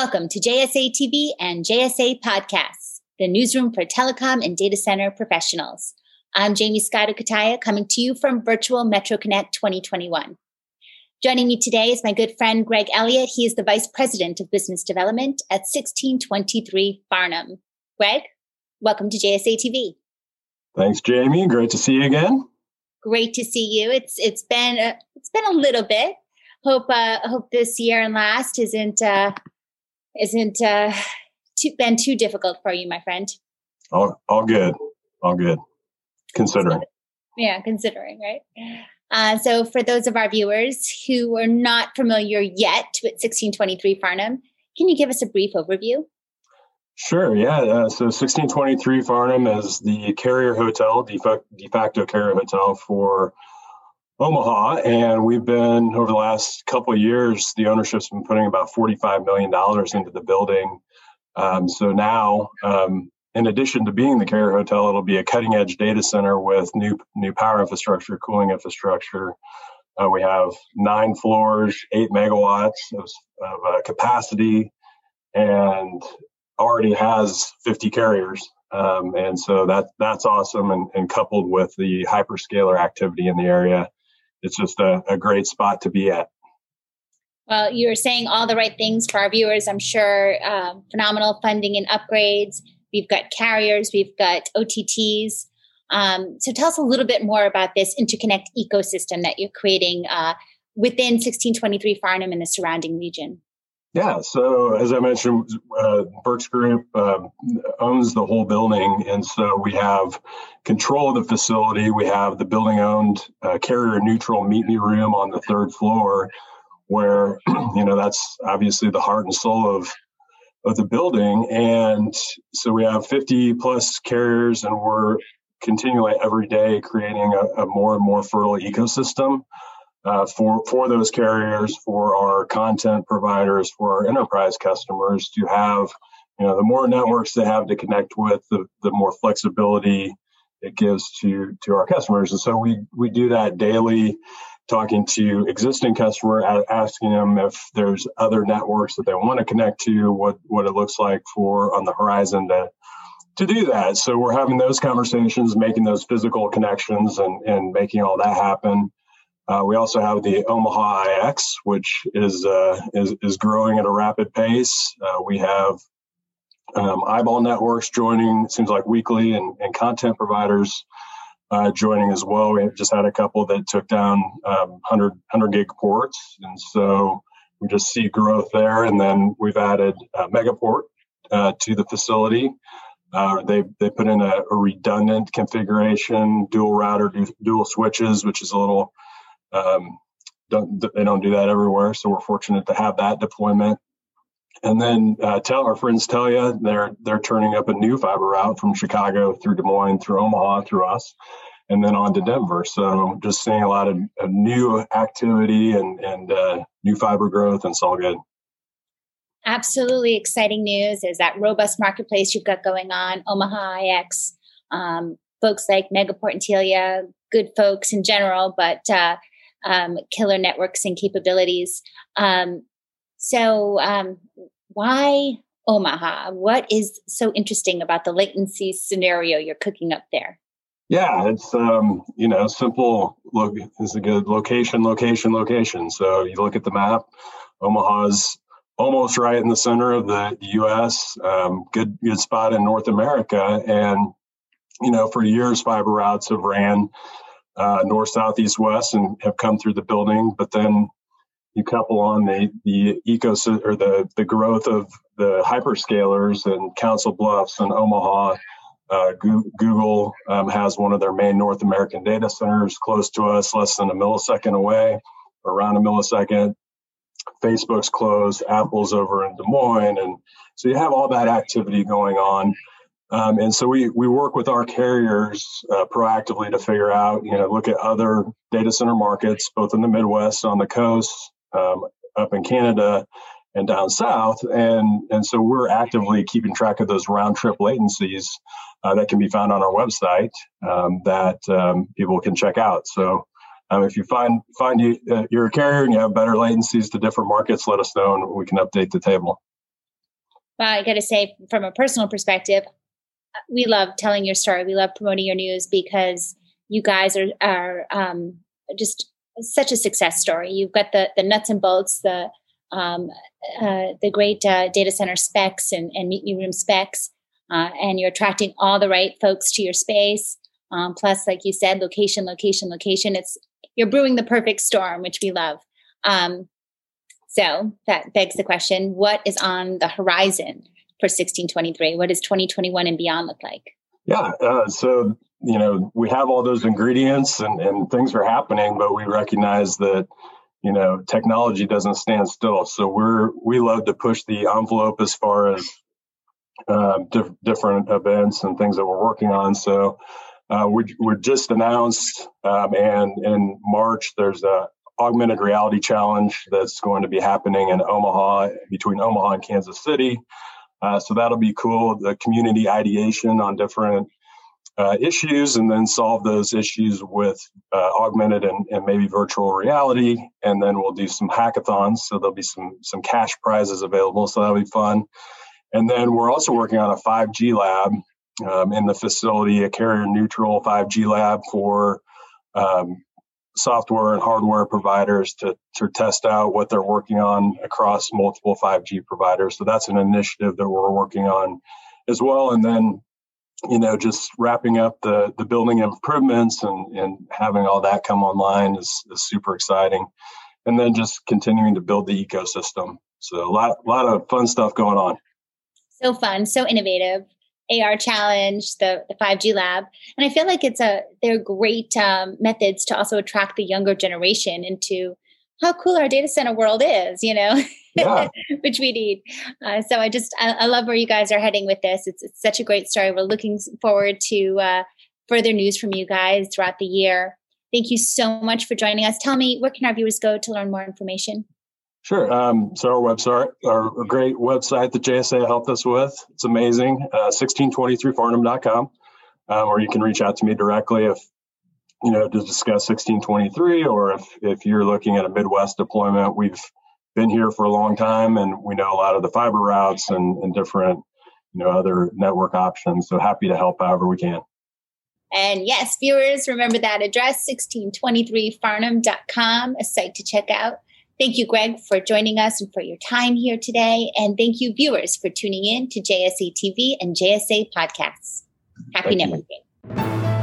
Welcome to JSA TV and JSA Podcasts, the newsroom for telecom and data center professionals. I'm Jaymie Scotto Cutaia coming to you from virtual Metro Connect 2021. Joining me today is my good friend Greg Elliott. He is the Vice President of Business Development at 1623 Farnam. Greg, welcome to JSA TV. Thanks, Jaymie. Great to see you again. Great to see you. It's it's been a, it's been a little bit. Hope uh, hope this year and last isn't uh, isn't uh, too, been too difficult for you, my friend. All, all good. All good. Considering. Yeah, considering, right? Uh, so, for those of our viewers who are not familiar yet with 1623 Farnam, can you give us a brief overview? Sure, yeah. Uh, so 1623 Farnam is the carrier hotel, de facto carrier hotel for Omaha, and we've been over the last couple years. The ownership's been putting about forty-five million dollars into the building. Um, so now, um, in addition to being the carrier hotel, it'll be a cutting-edge data center with new new power infrastructure, cooling infrastructure. Uh, we have nine floors, eight megawatts of, of uh, capacity, and already has 50 carriers. Um, and so that that's awesome. And, and coupled with the hyperscaler activity in the area, it's just a, a great spot to be at. Well, you're saying all the right things for our viewers, I'm sure. Um, phenomenal funding and upgrades. We've got carriers, we've got OTTs. Um, so tell us a little bit more about this interconnect ecosystem that you're creating uh, within 1623 Farnam and the surrounding region. Yeah, so as I mentioned, uh, Burks Group uh, owns the whole building, and so we have control of the facility. We have the building-owned uh, carrier-neutral meet me room on the third floor, where you know that's obviously the heart and soul of of the building. And so we have 50 plus carriers, and we're continually every day creating a, a more and more fertile ecosystem uh, for for those carriers, for our content providers, for our enterprise customers to have, you know, the more networks they have to connect with, the, the more flexibility it gives to to our customers. And so we we do that daily, talking to existing customer, asking them if there's other networks that they want to connect to, what what it looks like for on the horizon to to do that. So we're having those conversations, making those physical connections, and and making all that happen. Uh, we also have the Omaha IX, which is uh, is, is growing at a rapid pace. Uh, we have um, eyeball networks joining, seems like weekly, and, and content providers uh, joining as well. We just had a couple that took down um, 100, 100 gig ports, and so we just see growth there. And then we've added Megaport uh, to the facility. Uh, they they put in a, a, redundant configuration, dual router, dual switches, which is a little um, don't, they don't do that everywhere, so we're fortunate to have that deployment. And then uh, tell our friends tell you they're they're turning up a new fiber route from Chicago through Des Moines through Omaha through us, and then on to Denver. So just seeing a lot of, of new activity and and uh, new fiber growth, and it's all good. Absolutely exciting news is that robust marketplace you've got going on, Omaha IX, um, folks like Megaport and Telia, good folks in general, but uh, um, killer networks and capabilities. Um, so, um, why Omaha? What is so interesting about the latency scenario you're cooking up there? Yeah, it's um, you know simple. Look, is a good location, location, location. So you look at the map. Omaha's almost right in the center of the U.S. Um, good good spot in North America, and you know for years fiber routes have ran uh, north, south, east, west, and have come through the building. But then you couple on the the ecosystem or the the growth of the hyperscalers and Council Bluffs and Omaha. Uh, Google um, has one of their main North American data centers close to us, less than a millisecond away, around a millisecond. Facebook's closed, Apple's over in Des Moines, and so you have all that activity going on. Um, and so we, we work with our carriers uh, proactively to figure out, you know, look at other data center markets, both in the Midwest, on the coast, um, up in Canada, and down south. And, and so we're actively keeping track of those round trip latencies uh, that can be found on our website um, that um, people can check out. So um, if you find find you, uh, you're a carrier and you have better latencies to different markets, let us know and we can update the table. Well, I got to say, from a personal perspective, we love telling your story. We love promoting your news because you guys are are um, just such a success story. You've got the the nuts and bolts, the um, uh, the great uh, data center specs and, and meet me room specs, uh, and you're attracting all the right folks to your space. Um, plus, like you said, location, location, location. It's you're brewing the perfect storm, which we love. Um, so that begs the question: What is on the horizon for 1623? What does 2021 and beyond look like? Yeah, uh, so you know we have all those ingredients and, and things are happening, but we recognize that you know technology doesn't stand still. So we're we love to push the envelope as far as uh, diff- different events and things that we're working on. So uh, we we just announced, um, and in March there's a augmented reality challenge that's going to be happening in Omaha between Omaha and Kansas City. Uh, so that'll be cool. The community ideation on different uh, issues and then solve those issues with uh, augmented and, and, maybe virtual reality. And then we'll do some hackathons. So there'll be some some cash prizes available. So that'll be fun. And then we're also working on a 5G lab um, in the facility, a carrier neutral 5G lab for um, software and hardware providers to, to test out what they're working on across multiple 5G providers. So that's an initiative that we're working on as well. And then, you know, just wrapping up the, the building improvements and, and having all that come online is, is super exciting. And then just continuing to build the ecosystem. So a lot, a lot of fun stuff going on. So fun, so innovative. AR challenge, the, the 5G lab. And I feel like it's a they're great um, methods to also attract the younger generation into how cool our data center world is, you know, yeah. which we need. Uh, so I just I, I, love where you guys are heading with this. It's, it's such a great story. We're looking forward to uh, further news from you guys throughout the year. Thank you so much for joining us. Tell me, where can our viewers go to learn more information? Sure. Um, so our website, our, great website that JSA helped us with, it's amazing. Uh, 1623farnam.com, um, or you can reach out to me directly if you know to discuss 1623, or if if you're looking at a Midwest deployment. We've been here for a long time, and we know a lot of the fiber routes and, and different you know other network options. So happy to help however we can. And yes, viewers, remember that address 1623farnam.com, a site to check out. Thank you, Greg, for joining us and for your time here today. And thank you, viewers, for tuning in to JSA TV and JSA podcasts. Happy thank networking. You.